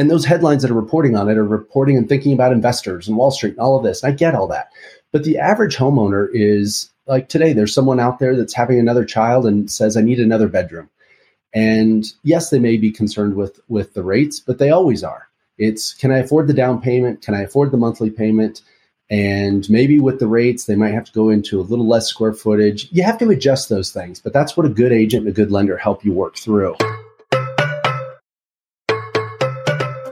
And those headlines that are reporting on it are reporting and thinking about investors and Wall Street and all of this. And I get all that. But the average homeowner is like today, there's someone out there that's having another child and says, I need another bedroom. And yes, they may be concerned with with the rates, but they always are. It's can I afford the down payment? Can I afford the monthly payment? And maybe with the rates, they might have to go into a little less square footage. You have to adjust those things, but that's what a good agent and a good lender help you work through.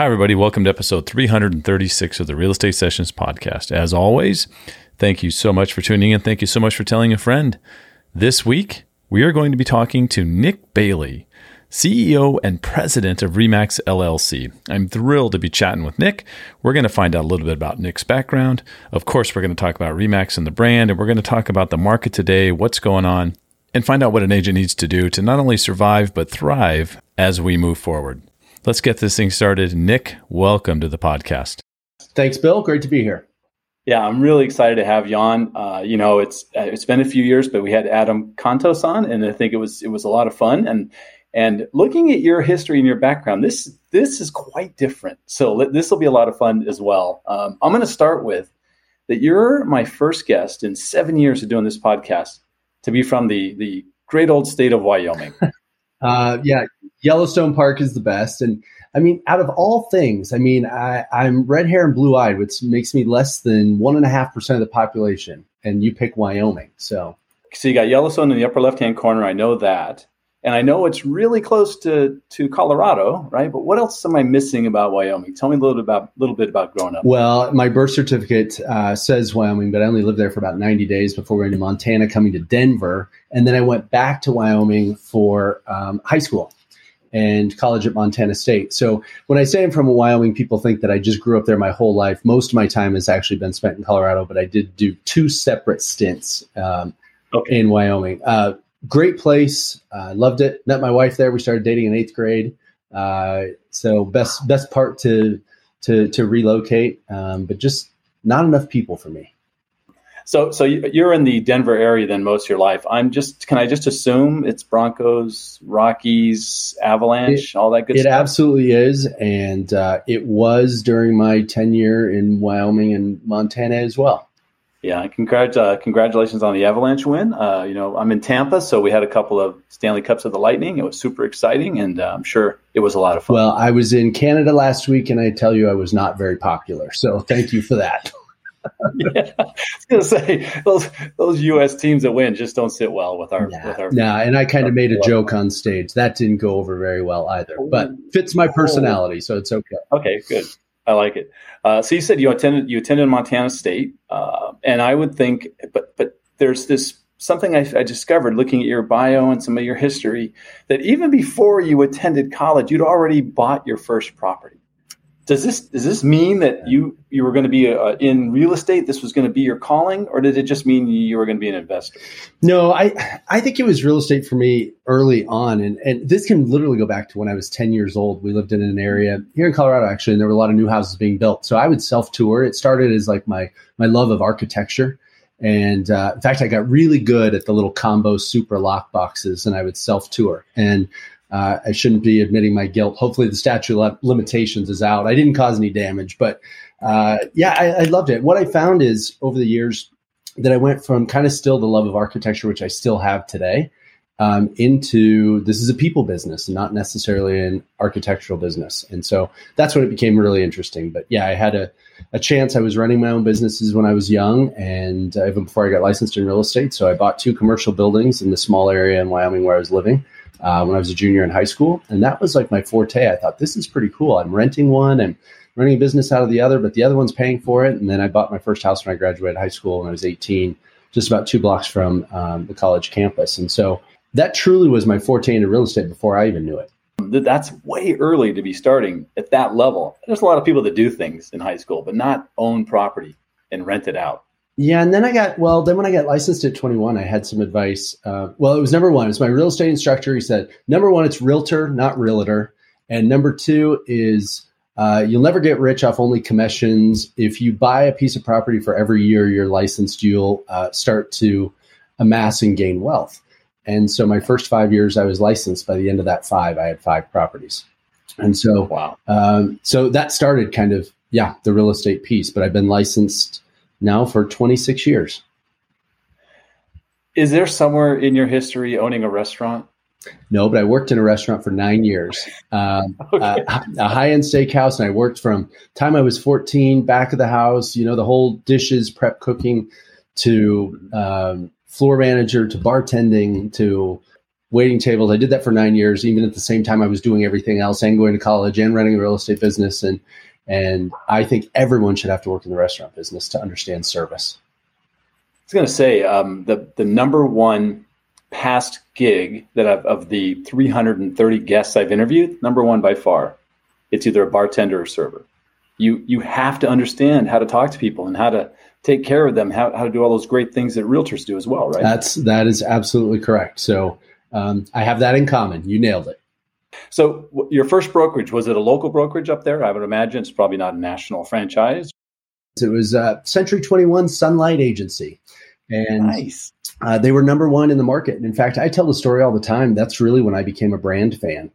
Hi, everybody. Welcome to episode 336 of the Real Estate Sessions podcast. As always, Thank you so much for tuning in. Thank you so much for telling a friend. This week, we are going to be talking to Nick Bailey, CEO and president of Remax LLC. I'm thrilled to be chatting with Nick. We're going to find out a little bit about Nick's background. Of course, we're going to talk about Remax and the brand, and we're going to talk about the market today, what's going on, and find out what an agent needs to do to not only survive, but thrive as we move forward. Let's get this thing started. Nick, welcome to the podcast. Thanks, Bill. Great to be here. Yeah, I'm really excited to have you on. Uh, you know, it's uh, it's been a few years, but we had Adam Contos on, and I think it was it was a lot of fun. And and looking at your history and your background, this this is quite different. So this will be a lot of fun as well. Um, I'm going to start with that you're my first guest in seven years of doing this podcast to be from the the great old state of Wyoming. uh, yeah, Yellowstone Park is the best, and I mean, out of all things, I mean, I, I'm red hair and blue eyed, which makes me less than one and a half percent of the population, and you pick Wyoming. So, so you got Yellowstone in the upper left hand corner. I know that, and I know it's really close to to Colorado, right? But what else am I missing about Wyoming? Tell me a little bit about little bit about growing up. Well, my birth certificate uh, says Wyoming, but I only lived there for about 90 days before going to Montana, coming to Denver, and then I went back to Wyoming for um, high school and college at Montana State. So when I say I'm from Wyoming, people think that I just grew up there my whole life. Most of my time has actually been spent in Colorado, but I did do two separate stints um, okay. in Wyoming. Uh, great place. I uh, loved it. Met my wife there. We started dating in eighth grade. Uh, so best best part to to to relocate, um, but just not enough people for me. So, so you're in the Denver area then most of your life. I'm just, can I just assume it's Broncos, Rockies, Avalanche, it, all that good it stuff? It absolutely is, and uh, it was during my tenure in Wyoming and Montana as well. Yeah, congrat- uh, congratulations on the Avalanche win. Uh, you know, I'm in Tampa, so we had a couple of Stanley Cups of the Lightning. It was super exciting, and uh, I'm sure it was a lot of fun. Well, I was in Canada last week, and I tell you, I was not very popular. So thank you for that. yeah, I was gonna say those those U.S. teams that win just don't sit well with our nah, with our. Nah, and I kind of made a joke on stage that didn't go over very well either, but fits my personality, so it's okay. Okay, good. I like it. Uh, so you said you attended you attended Montana State, uh, and I would think, but but there's this something I, I, discovered looking at your bio and some of your history that even before you attended college, you'd already bought your first property does this does this mean that you you were going to be uh, in real estate this was going to be your calling or did it just mean you were going to be an investor? No i i think it was real estate for me early on and and this can literally go back to when i was 10 years old. We lived in an area here in colorado actually and there were a lot of new houses being built. So i would self tour it started as like my my love of architecture. And uh, in fact, I got really good at the little combo super lock boxes, and I would self tour. And uh, I shouldn't be admitting my guilt. Hopefully, the statute of limitations is out. I didn't cause any damage, but uh, yeah, I, I, loved it. What I found is over the years that I went from kind of still the love of architecture, which I still have today, um, into this is a people business, not necessarily an architectural business. And so that's when it became really interesting. But yeah, I had a, a chance. I was running my own businesses when I was young, and uh, even before I got licensed in real estate. So I bought two commercial buildings in the small area in Wyoming where I was living uh, when I was a junior in high school. And that was like my forte. I thought, this is pretty cool. I'm renting one and running a business out of the other, but the other one's paying for it. And then I bought my first house when I graduated high school when I was 18, just about two blocks from um, the college campus. And so that truly was my forte into real estate before I even knew it. That's way early to be starting at that level. There's a lot of people that do things in high school, but not own property and rent it out. Yeah, and then I got well. Then when I got licensed at 21, I had some advice. Uh, well, it was number one. It's my real estate instructor. He said number one, it's realtor, not realtor, and number two is uh, you'll never get rich off only commissions. If you buy a piece of property for every year you're licensed, you'll uh, start to amass and gain wealth. And so my first five years, I was licensed. By the end of that five, I had five properties. And so, wow. Um, so that started kind of yeah the real estate piece. But I've been licensed now for 26 years. Is there somewhere in your history owning a restaurant? No, but I worked in a restaurant for nine years, um, okay. uh, a high end steakhouse, and I worked from time I was 14, back of the house, you know, the whole dishes, prep cooking, to um, floor manager, to bartending, to waiting tables. I did that for nine years, even at the same time I was doing everything else and going to college and running a real estate business. And and I think everyone should have to work in the restaurant business to understand service. I was going to say um, the the number one past gig that I've, of the 330 guests I've interviewed, number one by far, it's either a bartender or server. You you have to understand how to talk to people and how to take care of them, how, how to do all those great things that realtors do as well, right? That's that is absolutely correct. So um, I have that in common. You nailed it. So, your first brokerage was it a local brokerage up there? I would imagine it's probably not a national franchise. It was uh, Century Twenty One Sunlight Agency, and nice. uh, they were number one in the market. And in fact, I tell the story all the time. That's really when I became a brand fan.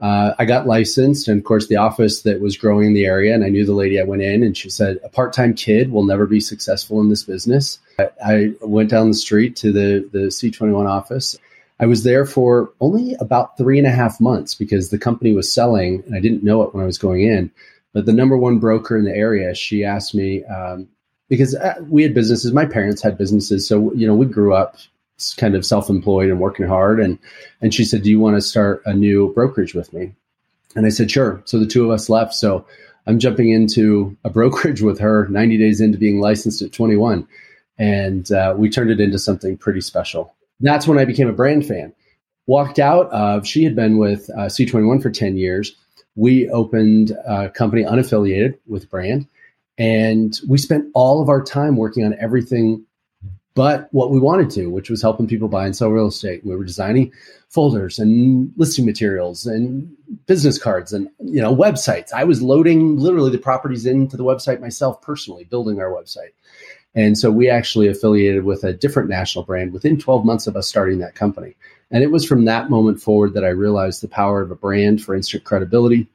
Uh, I got licensed, and of course, the office that was growing in the area, and I knew the lady. I went in, and she said, "A part-time kid will never be successful in this business." I, I went down the street to the the C twenty one office I was there for only about three and a half months because the company was selling, and I didn't know it when I was going in. But the number one broker in the area, she asked me um, because uh, we had businesses. My parents had businesses, so you know we grew up kind of self-employed and working hard. And and she said, "Do you want to start a new brokerage with me?" And I said, "Sure." So the two of us left. So I'm jumping into a brokerage with her 90 days into being licensed at 21, and uh, we turned it into something pretty special that's when I became a brand fan. Walked out of, she had been with uh, C21 for 10 years. We opened a company unaffiliated with brand, and we spent all of our time working on everything but what we wanted to, which was helping people buy and sell real estate. We were designing folders and listing materials and business cards and you know websites. I was loading literally the properties into the website myself personally, building our website. And so we actually affiliated with a different national brand within 12 months of us starting that company. And it was from that moment forward that I realized the power of a brand for instant credibility.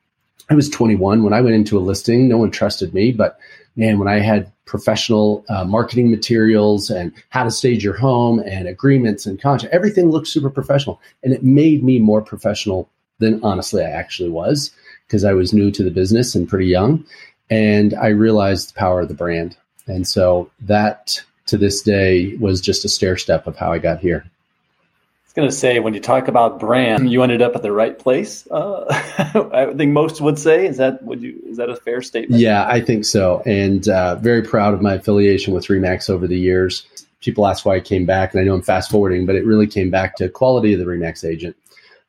I was 21 when I went into a listing. No one trusted me, but man, when I had professional uh, marketing materials and how to stage your home and agreements and contract, everything looked super professional. And it made me more professional than honestly I actually was because I was new to the business and pretty young. And I realized the power of the brand. And so that to this day was just a stair step of how I got here. I was going to say, when you talk about brand, you ended up at the right place. Uh, I think most would say, is that would you is that a fair statement? Yeah, I think so, and uh, very proud of my affiliation with Remax over the years. People ask why I came back, and I know I'm fast forwarding, but it really came back to quality of the Remax agent.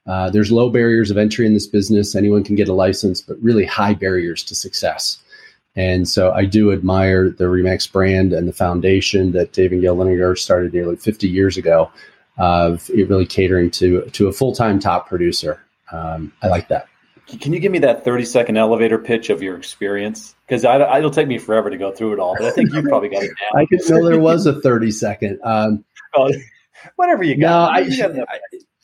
Uh, there's low barriers of entry in this business. Anyone can get a license, but really high barriers to success. And so I do admire the Remax brand and the foundation that Dave and Gail Liniger started nearly 50 years ago of it really catering to, to a full-time top producer. Um, I like that. Can you give me that 30 second elevator pitch of your experience? Because it'll take me forever to go through it all, but I think you probably got it down. I didn't know there was a 30 second. Um, oh, whatever you got. No, I, I,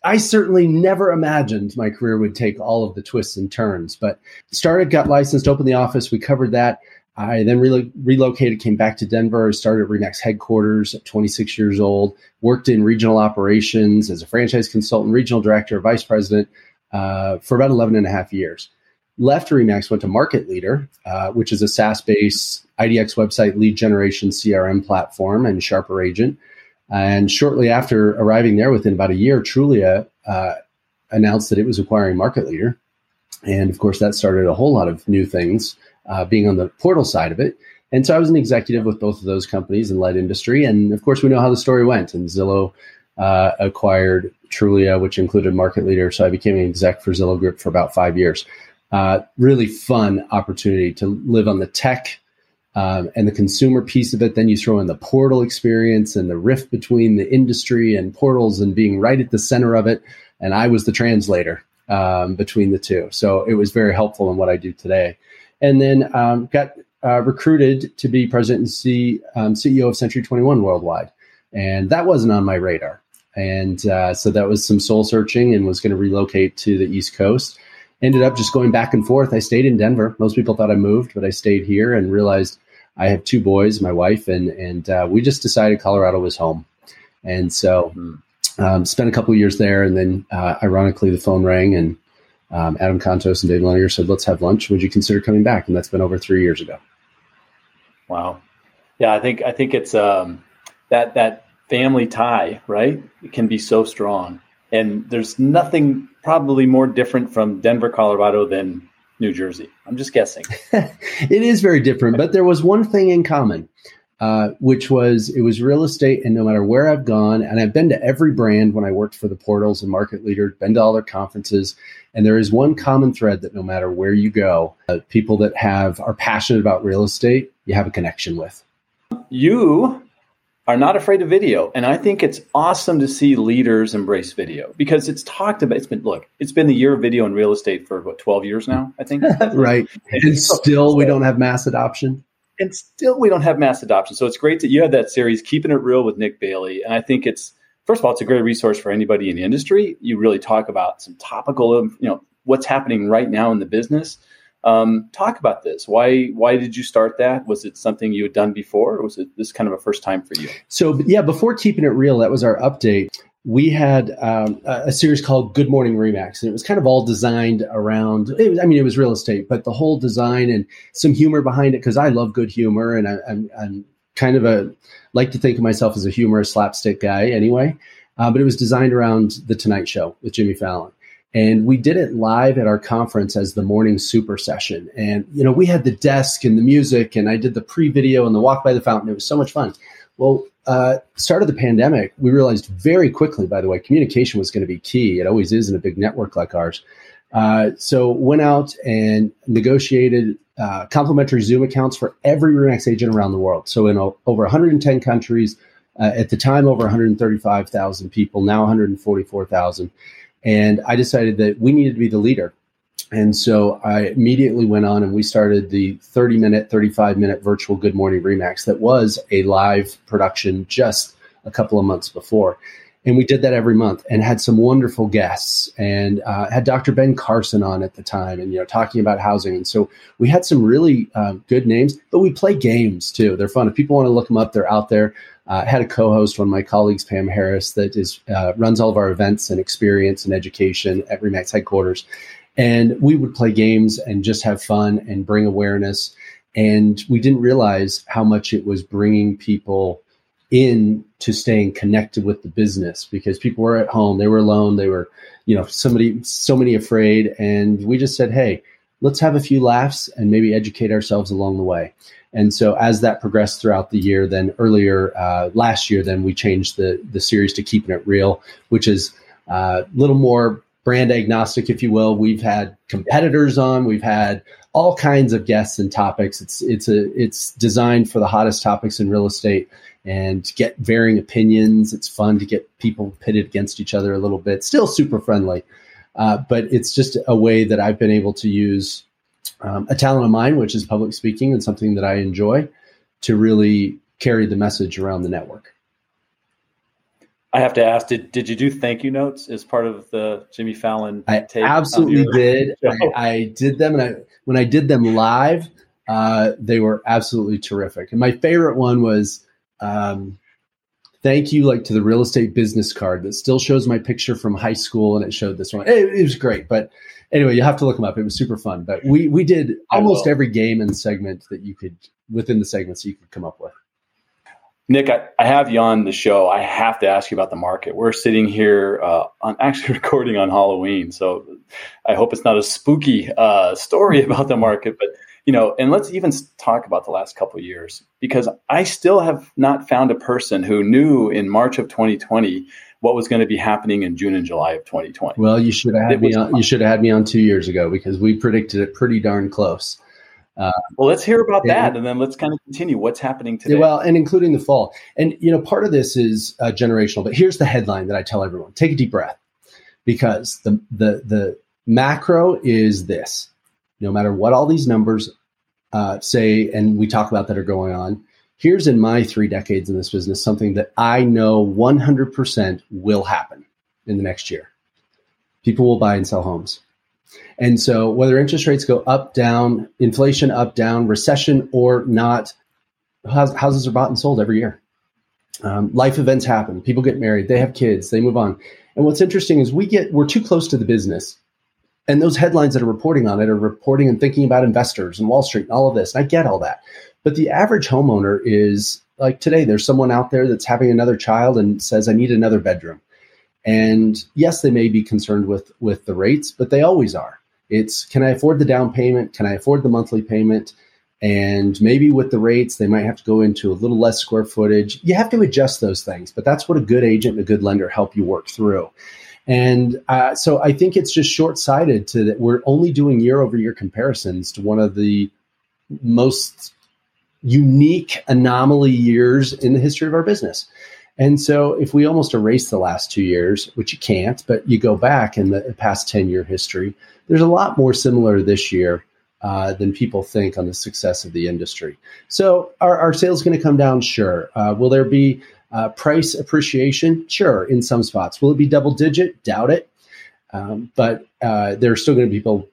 I certainly never imagined my career would take all of the twists and turns, but started, got licensed, opened the office. We covered that. I then re- relocated, came back to Denver, started Remax headquarters at 26 years old, worked in regional operations as a franchise consultant, regional director, vice president uh, for about 11 and a half years. Left Remax, went to Market Leader, uh, which is a SaaS based IDX website lead generation CRM platform and Sharper agent. And shortly after arriving there, within about a year, Trulia uh, announced that it was acquiring Market Leader. And of course, that started a whole lot of new things, uh, being on the portal side of it. And so I was an executive with both of those companies in light industry. And of course, we know how the story went. And Zillow uh, acquired Trulia, which included Market Leader. So I became an exec for Zillow Group for about five years. Uh, really fun opportunity to live on the tech um, and the consumer piece of it. Then you throw in the portal experience and the rift between the industry and portals and being right at the center of it. And I was the translator um, between the two. So it was very helpful in what I do today. And then um, got uh, recruited to be president and C, um, CEO of Century 21 Worldwide. And that wasn't on my radar. And uh, so that was some soul searching and was going to relocate to the East Coast. Ended up just going back and forth. I stayed in Denver. Most people thought I moved, but I stayed here and realized I have two boys, my wife, and and uh, we just decided Colorado was home. And so mm-hmm. um, spent a couple years there, and then uh, ironically the phone rang, and um, Adam Contos and Dave Liniger said, "Let's have lunch. Would you consider coming back?" And that's been over three years ago. Wow. Yeah, I think I think it's um, that that family tie, right? It can be so strong, and there's nothing probably more different from Denver, Colorado than New Jersey. I'm just guessing. it is very different, but there was one thing in common. Uh, which was it was real estate, and no matter where I've gone, and I've been to every brand when I worked for the portals and market leader, been to all their conferences, and there is one common thread that no matter where you go, uh, people that have are passionate about real estate, you have a connection with. You are not afraid of video, and I think it's awesome to see leaders embrace video because it's talked about. It's been look, it's been the year of video in real estate for what twelve years now, I think. right, and still we don't have mass adoption and still we don't have mass adoption. So it's great that you have that series, Keeping It Real with Nick Bailey. And I think it's, first of all, it's a great resource for anybody in the industry. You really talk about some topical, you know, what's happening right now in the business. Um, talk about this. Why why did you start that? Was it something you had done before, or was it this kind of a first time for you? So yeah, before keeping it real, that was our update we had um, a series called Good Morning Remax, and it was kind of all designed around. Was, I mean, it was real estate, but the whole design and some humor behind it because I love good humor, and I, am I'm kind of a like to think of myself as a humorous slapstick guy anyway. Uh, but it was designed around the Tonight Show with Jimmy Fallon. And we did it live at our conference as the morning super session. And, you know, we had the desk and the music, and I did the pre video and the walk by the fountain. It was so much fun. Well, uh, start of the pandemic, we realized very quickly, by the way, communication was going to be key. It always is in a big network like ours. Uh, so went out and negotiated uh, complimentary Zoom accounts for every Remax agent around the world. So in o- over 110 countries, uh, at the time over 135,000 people, now 144,000. And I decided that we needed to be the leader. And so I immediately went on and we started the 30 minute, 35 minute virtual Good Morning Remax that was a live production just a couple of months before. And we did that every month and had some wonderful guests and uh, had Dr. Ben Carson on at the time and, you know, talking about housing. And so we had some really uh, good names, but we play games too. They're fun. If people want to look them up, they're out there. Uh, I had a co-host, one of my colleagues, Pam Harris, that is uh, runs all of our events and experience and education at Remax headquarters. And we would play games and just have fun and bring awareness. And we didn't realize how much it was bringing people in to staying connected with the business because people were at home, they were alone, they were, you know, somebody, so many afraid. And we just said, hey, let's have a few laughs and maybe educate ourselves along the way. And so as that progressed throughout the year, then earlier uh, last year, then we changed the the series to keeping it real, which is a uh, little more brand agnostic, if you will. We've had competitors on, we've had all kinds of guests and topics. It's it's a it's designed for the hottest topics in real estate and get varying opinions. It's fun to get people pitted against each other a little bit. Still super friendly, uh, but it's just a way that I've been able to use um, a talent of mine, which is public speaking, and something that I enjoy, to really carry the message around the network. I have to ask: Did did you do thank you notes as part of the Jimmy Fallon? I absolutely did. I, I, did them, and I when I did them live, uh, they were absolutely terrific. And my favorite one was um, thank you, like to the real estate business card that still shows my picture from high school, and it showed this one. It, it was great, but anyway, you have to look them up. It was super fun. But we we did almost every game and segment that you could within the segments you could come up with. Nick, I, I, have you on the show. I have to ask you about the market. We're sitting here uh, on actually recording on Halloween, so I hope it's not a spooky uh, story about the market. But you know, and let's even talk about the last couple of years because I still have not found a person who knew in March of 2020 what was going to be happening in June and July of 2020. Well, you should have had it me on. You should have had me on two years ago because we predicted it pretty darn close. Uh, well, let's hear about that, and then let's kind of continue. What's happening today? Well, and including the fall, and you know, part of this is uh, generational. But here's the headline that I tell everyone: take a deep breath, because the the the macro is this. No matter what all these numbers uh, say, and we talk about that are going on. Here's in my three decades in this business something that I know 100% will happen in the next year. People will buy and sell homes. And so, whether interest rates go up, down, inflation up, down, recession or not, houses are bought and sold every year. Um, life events happen. People get married. They have kids. They move on. And what's interesting is we get we're too close to the business, and those headlines that are reporting on it are reporting and thinking about investors and Wall Street and all of this. And I get all that, but the average homeowner is like today. There's someone out there that's having another child and says, "I need another bedroom." And yes, they may be concerned with with the rates, but they always are. It's can I afford the down payment? Can I afford the monthly payment? And maybe with the rates, they might have to go into a little less square footage. You have to adjust those things, but that's what a good agent and a good lender help you work through. And uh, so I think it's just short sighted to that we're only doing year over year comparisons to one of the most unique anomaly years in the history of our business. And so if we almost erase the last two years, which you can't, but you go back in the past 10 year history, there's a lot more similar this year uh, than people think on the success of the industry. So are, our sales going to come down? Sure. Uh, will there be uh, price appreciation? Sure, in some spots. Will it be double digit? Doubt it. Um, but uh, there are still going to be people,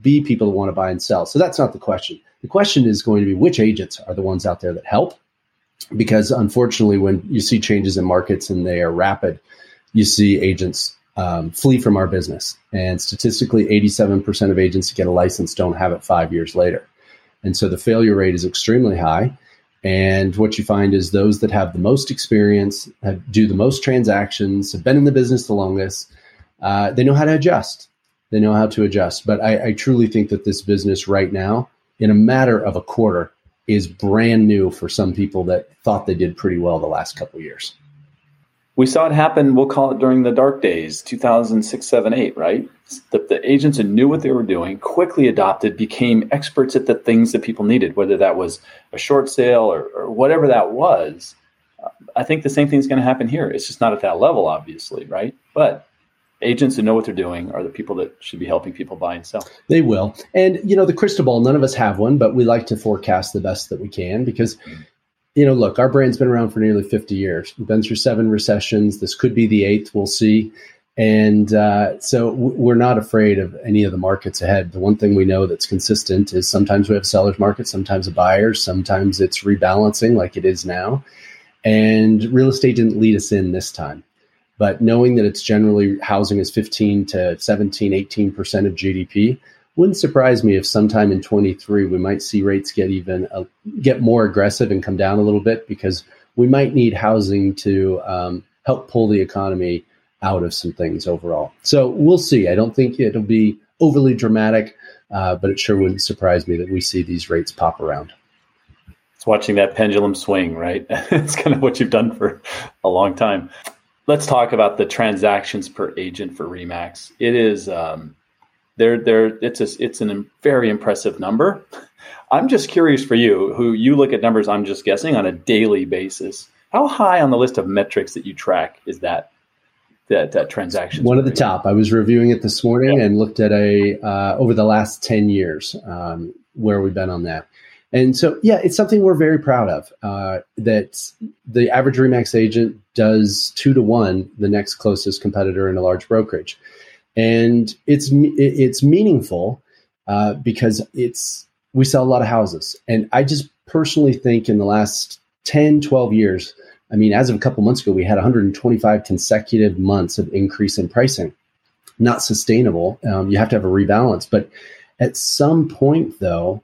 be people who want to buy and sell. So that's not the question. The question is going to be which agents are the ones out there that help because unfortunately, when you see changes in markets and they are rapid, you see agents um, flee from our business. And statistically, 87% of agents who get a license don't have it five years later. And so the failure rate is extremely high. And what you find is those that have the most experience, have, do the most transactions, have been in the business the longest, uh, they know how to adjust. They know how to adjust. But I, I truly think that this business right now, in a matter of a quarter, is brand new for some people that thought they did pretty well the last couple years. We saw it happen, we'll call it during the dark days, 2006, 7, 8, right? The, the agents who knew what they were doing quickly adopted, became experts at the things that people needed, whether that was a short sale or, or whatever that was. I think the same thing is going to happen here. It's just not at that level, obviously, right? But agents who know what they're doing are the people that should be helping people buy and sell. They will. And, you know, the crystal ball, none of us have one, but we like to forecast the best that we can because, you know, look, our brand's been around for nearly 50 years. We've been through seven recessions. This could be the eighth. We'll see. And uh, so we're not afraid of any of the markets ahead. The one thing we know that's consistent is sometimes we have sellers market, sometimes a buyers, sometimes it's rebalancing like it is now. And real estate didn't lead us in this time. But knowing that it's generally housing is 15 to 17, 18% of GDP, wouldn't surprise me if sometime in 23 we might see rates get even uh, get more aggressive and come down a little bit because we might need housing to um, help pull the economy out of some things overall. So we'll see. I don't think it'll be overly dramatic, uh, but it sure wouldn't surprise me that we see these rates pop around. It's watching that pendulum swing, right? it's kind of what you've done for a long time. Let's talk about the transactions per agent for Remax. It is um, there. There, it's a, it's a very impressive number. I'm just curious for you, who you look at numbers. I'm just guessing on a daily basis. How high on the list of metrics that you track is that that, that transaction? One of the top. I was reviewing it this morning and looked at a uh, over the last ten years um, where we've been on that. And so, yeah, it's something we're very proud of. Uh, that the average Remax agent does two to one the next closest competitor in a large brokerage, and it's it's meaningful uh, because it's we sell a lot of houses, and I just personally think in the last 10, 12 years, I mean, as of a couple months ago, we had 125 consecutive months of increase in pricing. Not sustainable. Um, you have to have a rebalance, but at some point, though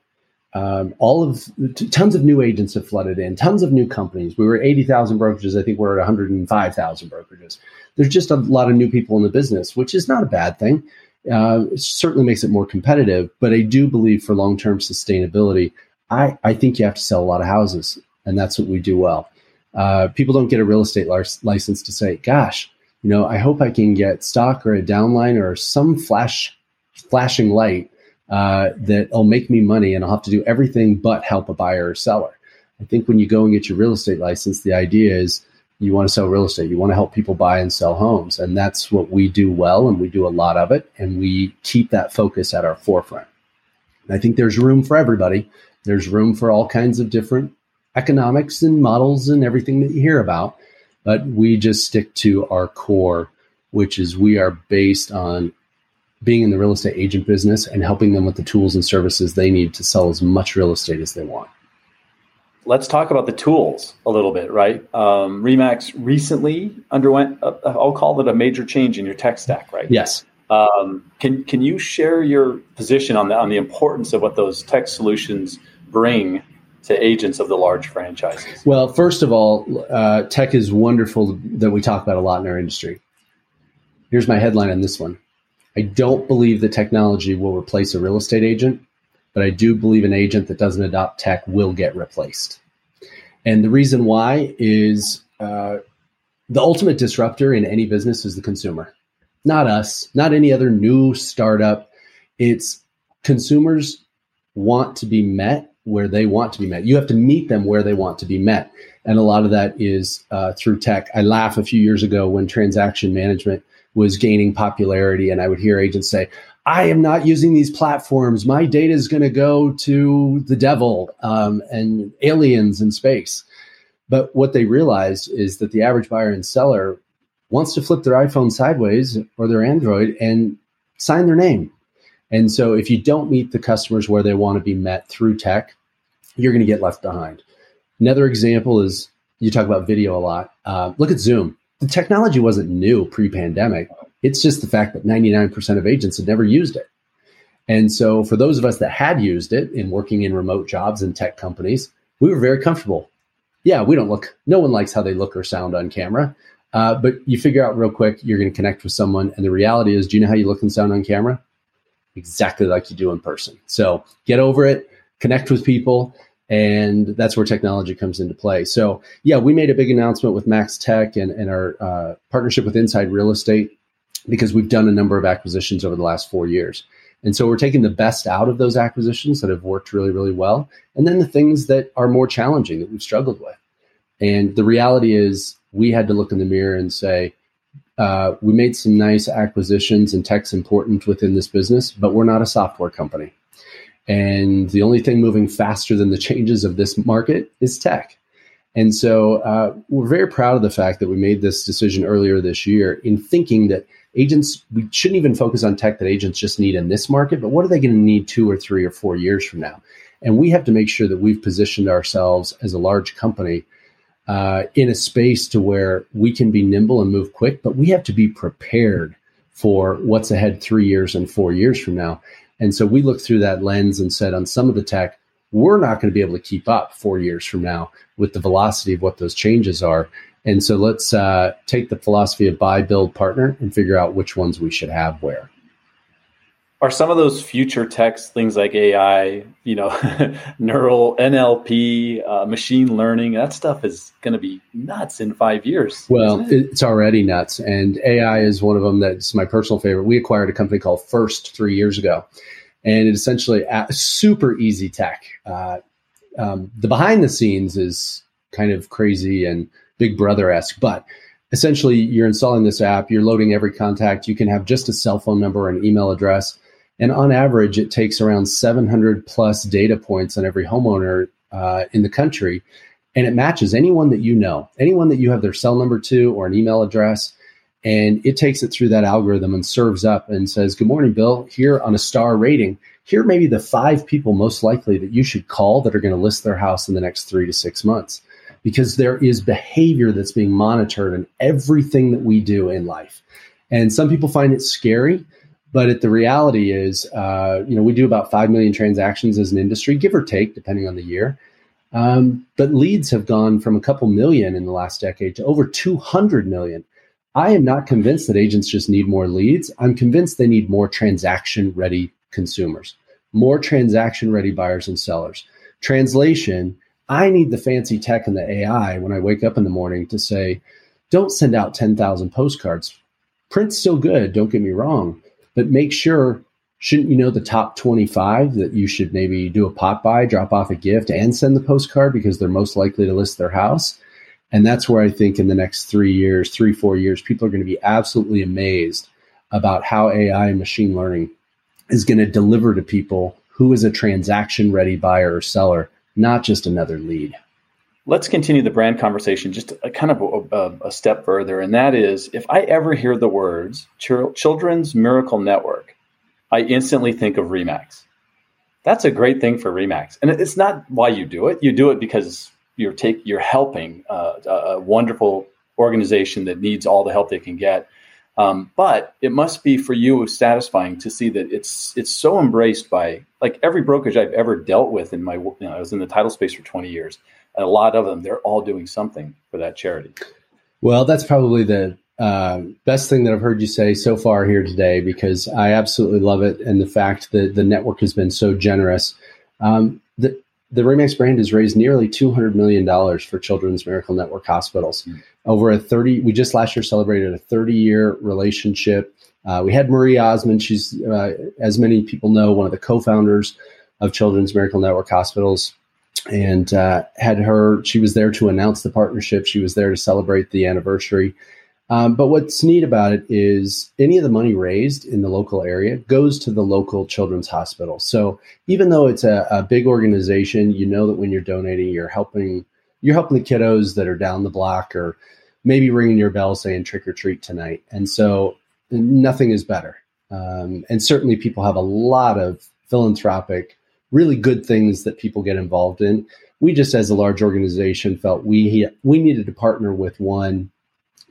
um, all of tons of new agents have flooded in, tons of new companies. We were 80,000 brokerages. I think we're at 105,000 brokerages. There's just a lot of new people in the business, which is not a bad thing. Uh, it certainly makes it more competitive, but I do believe for long term sustainability, I, I think you have to sell a lot of houses, and that's what we do well. Uh, people don't get a real estate license to say, gosh, you know, I hope I can get stock or a downline or some flash flashing light uh, that'll make me money and I'll have to do everything but help a buyer or seller. I think when you go and get your real estate license, the idea is you want to sell real estate. You want to help people buy and sell homes. And that's what we do well. And we do a lot of it. And we keep that focus at our forefront. And I think there's room for everybody. There's room for all kinds of different economics and models and everything that you hear about. But we just stick to our core, which is we are based on being in the real estate agent business and helping them with the tools and services they need to sell as much real estate as they want. Let's talk about the tools a little bit, right? Um, Remax recently underwent, i will call it a major change in your tech stack, right? Yes. Um, can can you share your position on the on the importance of what those tech solutions bring to agents of the large franchises? Well, first of all, uh, tech is wonderful that we talk about a lot in our industry. Here's my headline on this one I don't believe that technology will replace a real estate agent, but I do believe an agent that doesn't adopt tech will get replaced. And the reason why is uh, the ultimate disruptor in any business is the consumer, not us, not any other new startup. It's consumers want to be met where they want to be met. You have to meet them where they want to be met. And a lot of that is uh, through tech. I laugh a few years ago when transaction management was gaining popularity. And I would hear agents say, I am not using these platforms. My data is going to go to the devil um, and aliens in space. But what they realized is that the average buyer and seller wants to flip their iPhone sideways or their Android and sign their name. And so if you don't meet the customers where they want to be met through tech, you're going to get left behind. Another example is you talk about video a lot. Uh, look at Zoom the technology wasn't new pre-pandemic. It's just the fact that 99% of agents had never used it. And so for those of us that had used it in working in remote jobs and tech companies, we were very comfortable. Yeah, we don't look, no one likes how they look or sound on camera. Uh, but you figure out real quick, you're going to connect with someone. And the reality is, do you know how you look and sound on camera? Exactly like you do in person. So get over it, connect with people, and that's where technology comes into play. So, yeah, we made a big announcement with Max Tech and, and our uh, partnership with Inside Real Estate because we've done a number of acquisitions over the last four years. And so we're taking the best out of those acquisitions that have worked really, really well, and then the things that are more challenging that we've struggled with. And the reality is, we had to look in the mirror and say, uh, we made some nice acquisitions and tech's important within this business, but we're not a software company. And the only thing moving faster than the changes of this market is tech. And so uh, we're very proud of the fact that we made this decision earlier this year in thinking that agents, we shouldn't even focus on tech that agents just need in this market, but what are they going to need two or three or four years from now? And we have to make sure that we've positioned ourselves as a large company uh, in a space to where we can be nimble and move quick, but we have to be prepared for what's ahead three years and four years from now. And so we looked through that lens and said, on some of the tech, we're not going to be able to keep up four years from now with the velocity of what those changes are. And so let's uh, take the philosophy of buy, build, partner and figure out which ones we should have where are some of those future techs things like AI, you know, neural NLP, uh, machine learning? That stuff is going to be nuts in five years. Well, it? it's already nuts, and AI is one of them. That's my personal favorite. We acquired a company called First three years ago, and it essentially a super easy tech. Uh, um, the behind the scenes is kind of crazy and Big Brother esque, but essentially you're installing this app, you're loading every contact. You can have just a cell phone number and email address and on average, it takes around 700 plus data points on every homeowner uh, in the country. And it matches anyone that you know, anyone that you have their cell number to or an email address. And it takes it through that algorithm and serves up and says, Good morning, Bill. Here on a star rating, here may be the five people most likely that you should call that are going to list their house in the next three to six months. Because there is behavior that's being monitored in everything that we do in life. And some people find it scary. But it, the reality is, uh, you know, we do about 5 million transactions as an industry, give or take, depending on the year. Um, but leads have gone from a couple million in the last decade to over 200 million. I am not convinced that agents just need more leads. I'm convinced they need more transaction ready consumers, more transaction ready buyers and sellers. Translation I need the fancy tech and the AI when I wake up in the morning to say, don't send out 10,000 postcards. Print's still good, don't get me wrong but make sure shouldn't you know the top 25 that you should maybe do a pop by, drop off a gift, and send the postcard because they're most likely to list their house? And that's where I think in the next three years, three, four years, people are going to be absolutely amazed about how AI and machine learning is going to deliver to people who is a transaction ready buyer or seller, not just another lead. Let's continue the brand conversation just a, kind of a, a, step further. And that is if I ever hear the words Children's Miracle Network, I instantly think of Remax. That's a great thing for Remax. And it's not why you do it. You do it because you're take, you're helping uh, a wonderful organization that needs all the help they can get. Um, but it must be for you satisfying to see that it's it's so embraced by like every brokerage I've ever dealt with in my you know, I was in the title space for 20 years. And a lot of them, they're all doing something for that charity. Well, that's probably the uh, best thing that I've heard you say so far here today because I absolutely love it and the fact that the network has been so generous. Um, the the Remax brand has raised nearly $200 million for Children's Miracle Network hospitals. Mm-hmm. Over a 30, we just last year celebrated a 30 year relationship. Uh, we had Marie Osmond. She's, uh, as many people know, one of the co founders of Children's Miracle Network Hospitals. And uh, had her, she was there to announce the partnership. She was there to celebrate the anniversary. Um, but what's neat about it is any of the money raised in the local area goes to the local children's hospital. So even though it's a, a, big organization, you know that when you're donating, you're helping you're helping the kiddos that are down the block or maybe ringing your bell saying trick or treat tonight. And so nothing is better. Um, and certainly people have a lot of philanthropic, really good things that people get involved in. We just, as a large organization, felt we we needed to partner with one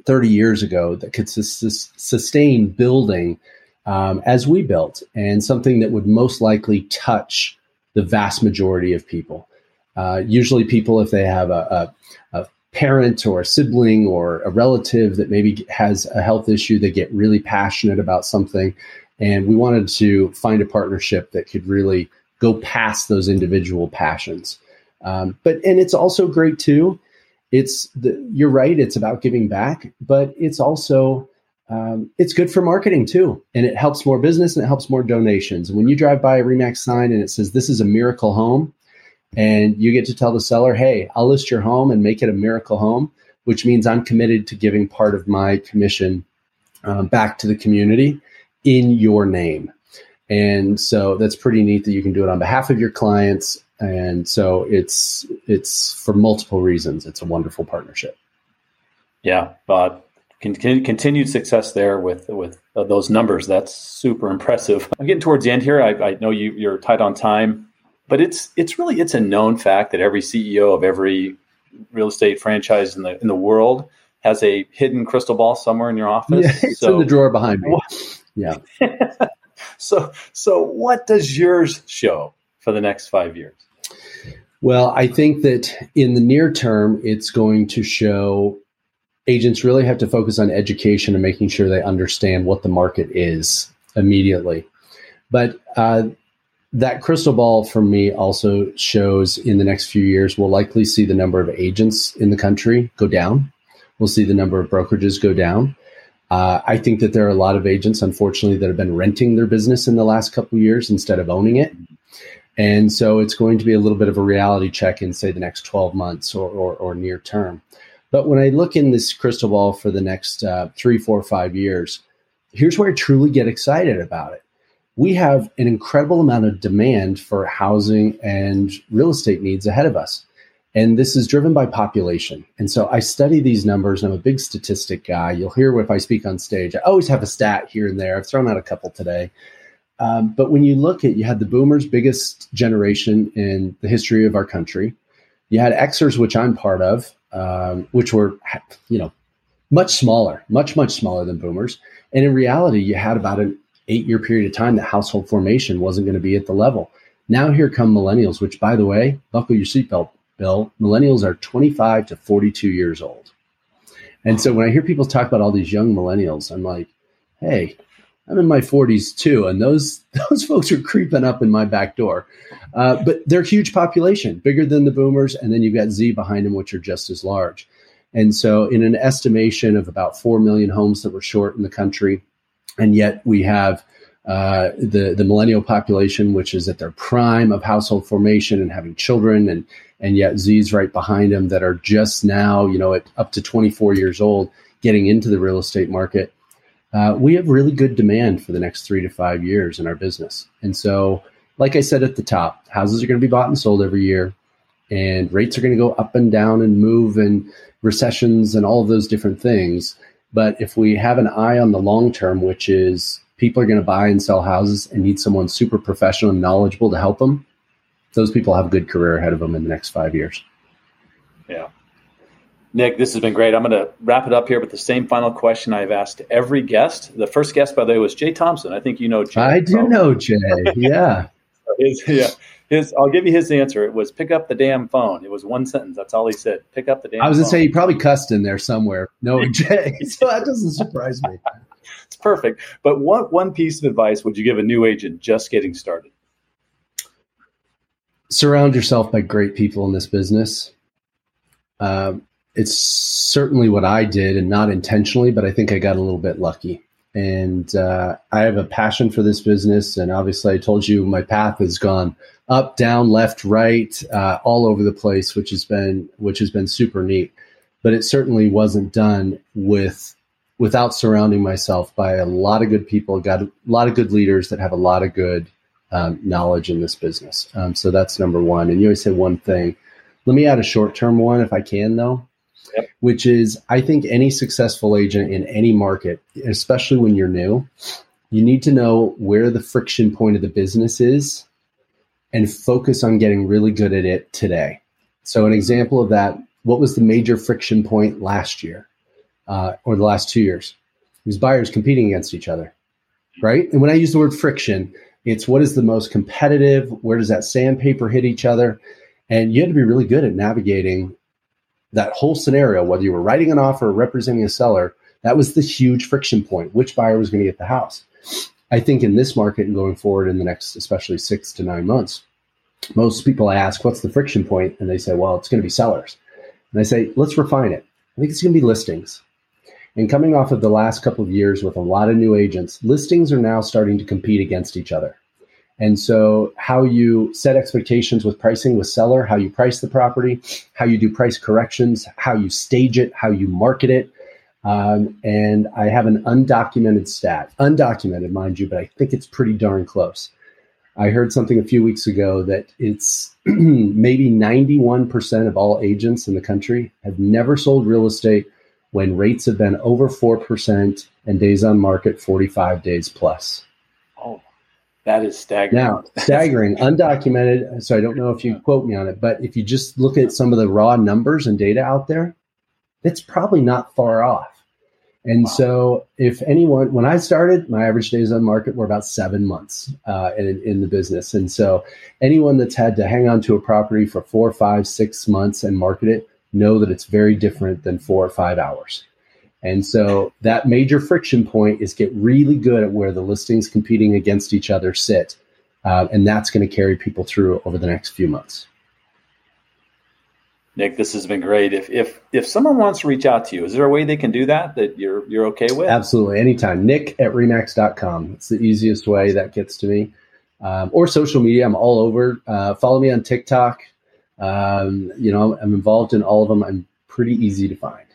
30 years ago that could sus- sustain building um, as we built and something that would most likely touch the vast majority of people. Uh, usually, people, if they have a, a, a, parent or a sibling or a relative that maybe has a health issue, they get really passionate about something. And we wanted to find a partnership that could really go past those individual passions. Um, but and it's also great too. It's the, you're right it's about giving back but it's also um, it's good for marketing too. And it helps more business and it helps more donations. When you drive by a remax sign and it says this is a miracle home and you get to tell the seller hey i'll list your home and make it a miracle home which means i'm committed to giving part of my commission um, back to the community in your name and so that's pretty neat that you can do it on behalf of your clients. And so it's it's for multiple reasons. It's a wonderful partnership. Yeah but con- continued success there with with uh, those numbers. That's super impressive. I'm getting towards the end here. I, I know you, you're tight on time but it's it's really it's a known fact that every ceo of every real estate franchise in the in the world has a hidden crystal ball somewhere in your office. Yeah, it's so, in the drawer behind me. Yeah so so what does yours show for the next five years well, I think that in the near term, it's going to show agents really have to focus on education and making sure they understand what the market is immediately. But uh, that crystal ball for me also shows in the next few years, we'll likely see the number of agents in the country go down. We'll see the number of brokerages go down. Uh, I think that there are a lot of agents, unfortunately, that have been renting their business in the last couple years instead of owning it. And so it's going to be a little bit of a reality check in, say, the next 12 months or, or, or near term. But when I look in this crystal ball for the next uh, three, four, five years, here's where I truly get excited about it. We have an incredible amount of demand for housing and real estate needs ahead of us. And this is driven by population. And so I study these numbers. And I'm a big statistic guy. You'll hear if I speak on stage, I always have a stat here and there. I've thrown out a couple today. Um, but when you look at, you had the boomers, biggest generation in the history of our country. You had Xers, which I'm part of, um, which were, you know, much smaller, much much smaller than boomers. And in reality, you had about an eight year period of time that household formation wasn't going to be at the level. Now here come millennials, which, by the way, buckle your seatbelt, Bill. Millennials are 25 to 42 years old. And so when I hear people talk about all these young millennials, I'm like, hey, I'm in my 40s too, and those those folks are creeping up in my back door. Uh, but they're a huge population, bigger than the boomers, and then you've got Z behind them, which are just as large. And so, in an estimation of about four million homes that were short in the country, and yet we have uh, the the millennial population, which is at their prime of household formation and having children, and and yet Z's right behind them that are just now, you know, at up to 24 years old, getting into the real estate market. Uh, we have really good demand for the next three to five years in our business, and so, like I said at the top, houses are going to be bought and sold every year, and rates are going to go up and down and move, and recessions and all of those different things. But if we have an eye on the long term, which is people are going to buy and sell houses and need someone super professional and knowledgeable to help them, those people have a good career ahead of them in the next five years. Yeah. Nick, this has been great. I'm going to wrap it up here with the same final question I've asked every guest. The first guest, by the way, was Jay Thompson. I think you know Jay. I do probably. know Jay. Yeah. his, yeah. His, I'll give you his answer. It was pick up the damn phone. It was one sentence. That's all he said. Pick up the damn. I was going to say he probably cussed in there somewhere. No, Jay. so that doesn't surprise me it's perfect. But what one piece of advice would you give a new agent just getting started? Surround yourself by great people in this business. Uh, it's certainly what I did, and not intentionally, but I think I got a little bit lucky. And uh, I have a passion for this business, and obviously, I told you my path has gone up, down, left, right, uh, all over the place, which has been which has been super neat. But it certainly wasn't done with without surrounding myself by a lot of good people, got a lot of good leaders that have a lot of good um, knowledge in this business. Um, so that's number one. And you always say one thing. Let me add a short term one if I can, though, yep. which is I think any successful agent in any market, especially when you're new, you need to know where the friction point of the business is and focus on getting really good at it today. So, an example of that what was the major friction point last year? uh, or the last two years. Was buyers competing against each other, right? And when I use the word friction, it's what is the most competitive? Where does that sandpaper hit each other? And you had to be really good at navigating that whole scenario, whether you were writing an offer or representing a seller. That was the huge friction point. Which buyer was going to get the house? I think in this market and going forward in the next, especially six to nine months, most people I ask, what's the friction point? And they say, well, it's going to be sellers. And I say, let's refine it. I think it's going to be listings. And coming off of the last couple of years with a lot of new agents, listings are now starting to compete against each other. And so, how you set expectations with pricing with seller, how you price the property, how you do price corrections, how you stage it, how you market it. Um, and I have an undocumented stat, undocumented, mind you, but I think it's pretty darn close. I heard something a few weeks ago that it's maybe 91% of all agents in the country have never sold real estate when rates have been over 4% and days on market 45 days plus. Oh, that is staggering. Now, staggering, undocumented. So I don't know if you quote me on it, but if you just look at some of the raw numbers and data out there, it's probably not far off. And wow. so, if anyone, when I started, my average days on market were about seven months uh, in, in the business. And so, anyone that's had to hang on to a property for four, five, six months and market it know that it's very different than four or five hours. And so that major friction point is get really good at where the listings competing against each other sit. Uh, and that's going to carry people through over the next few months. Nick, this has been great. If if if someone wants to reach out to you, is there a way they can do that that you're you're okay with? Absolutely, anytime. Nick at remax.com. It's the easiest way that gets to me. Um, or social media. I'm all over. Uh, follow me on TikTok. Um, you know, I'm involved in all of them. I'm pretty easy to find.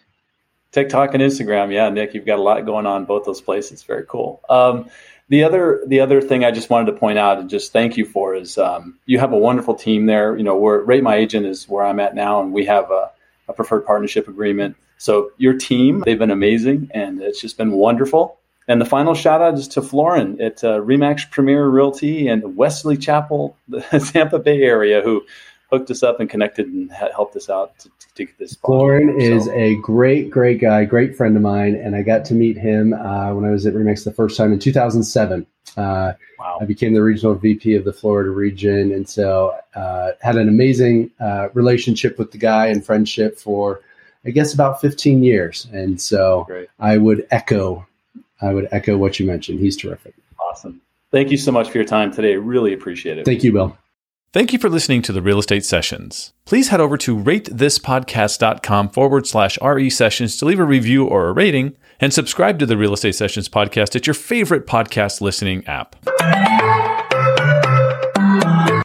TikTok and Instagram, yeah, Nick, you've got a lot going on both those places. Very cool. Um, the other the other thing I just wanted to point out and just thank you for is um, you have a wonderful team there. You know, where Rate My Agent is where I'm at now, and we have a, a preferred partnership agreement. So your team, they've been amazing, and it's just been wonderful. And the final shout out is to Florin at uh, Remax Premier Realty and Wesley Chapel, the Tampa Bay area, who hooked us up and connected and helped us out to, to get this. Lauren is a great, great guy, great friend of mine, and I got to meet him uh, when I was at Remax the first time in 2007. Uh, wow. I became the regional VP of the Florida region, and so uh, had an amazing uh, relationship with the guy and friendship for, I guess, about 15 years. And so great. I would echo, I would echo what you mentioned. He's terrific. Awesome. Thank you so much for your time today. Really appreciate it. Thank you, Bill. Thank you for listening to the Real Estate Sessions. Please head over to ratethispodcast.com forward slash RE sessions to leave a review or a rating and subscribe to the Real Estate Sessions podcast at your favorite podcast listening app.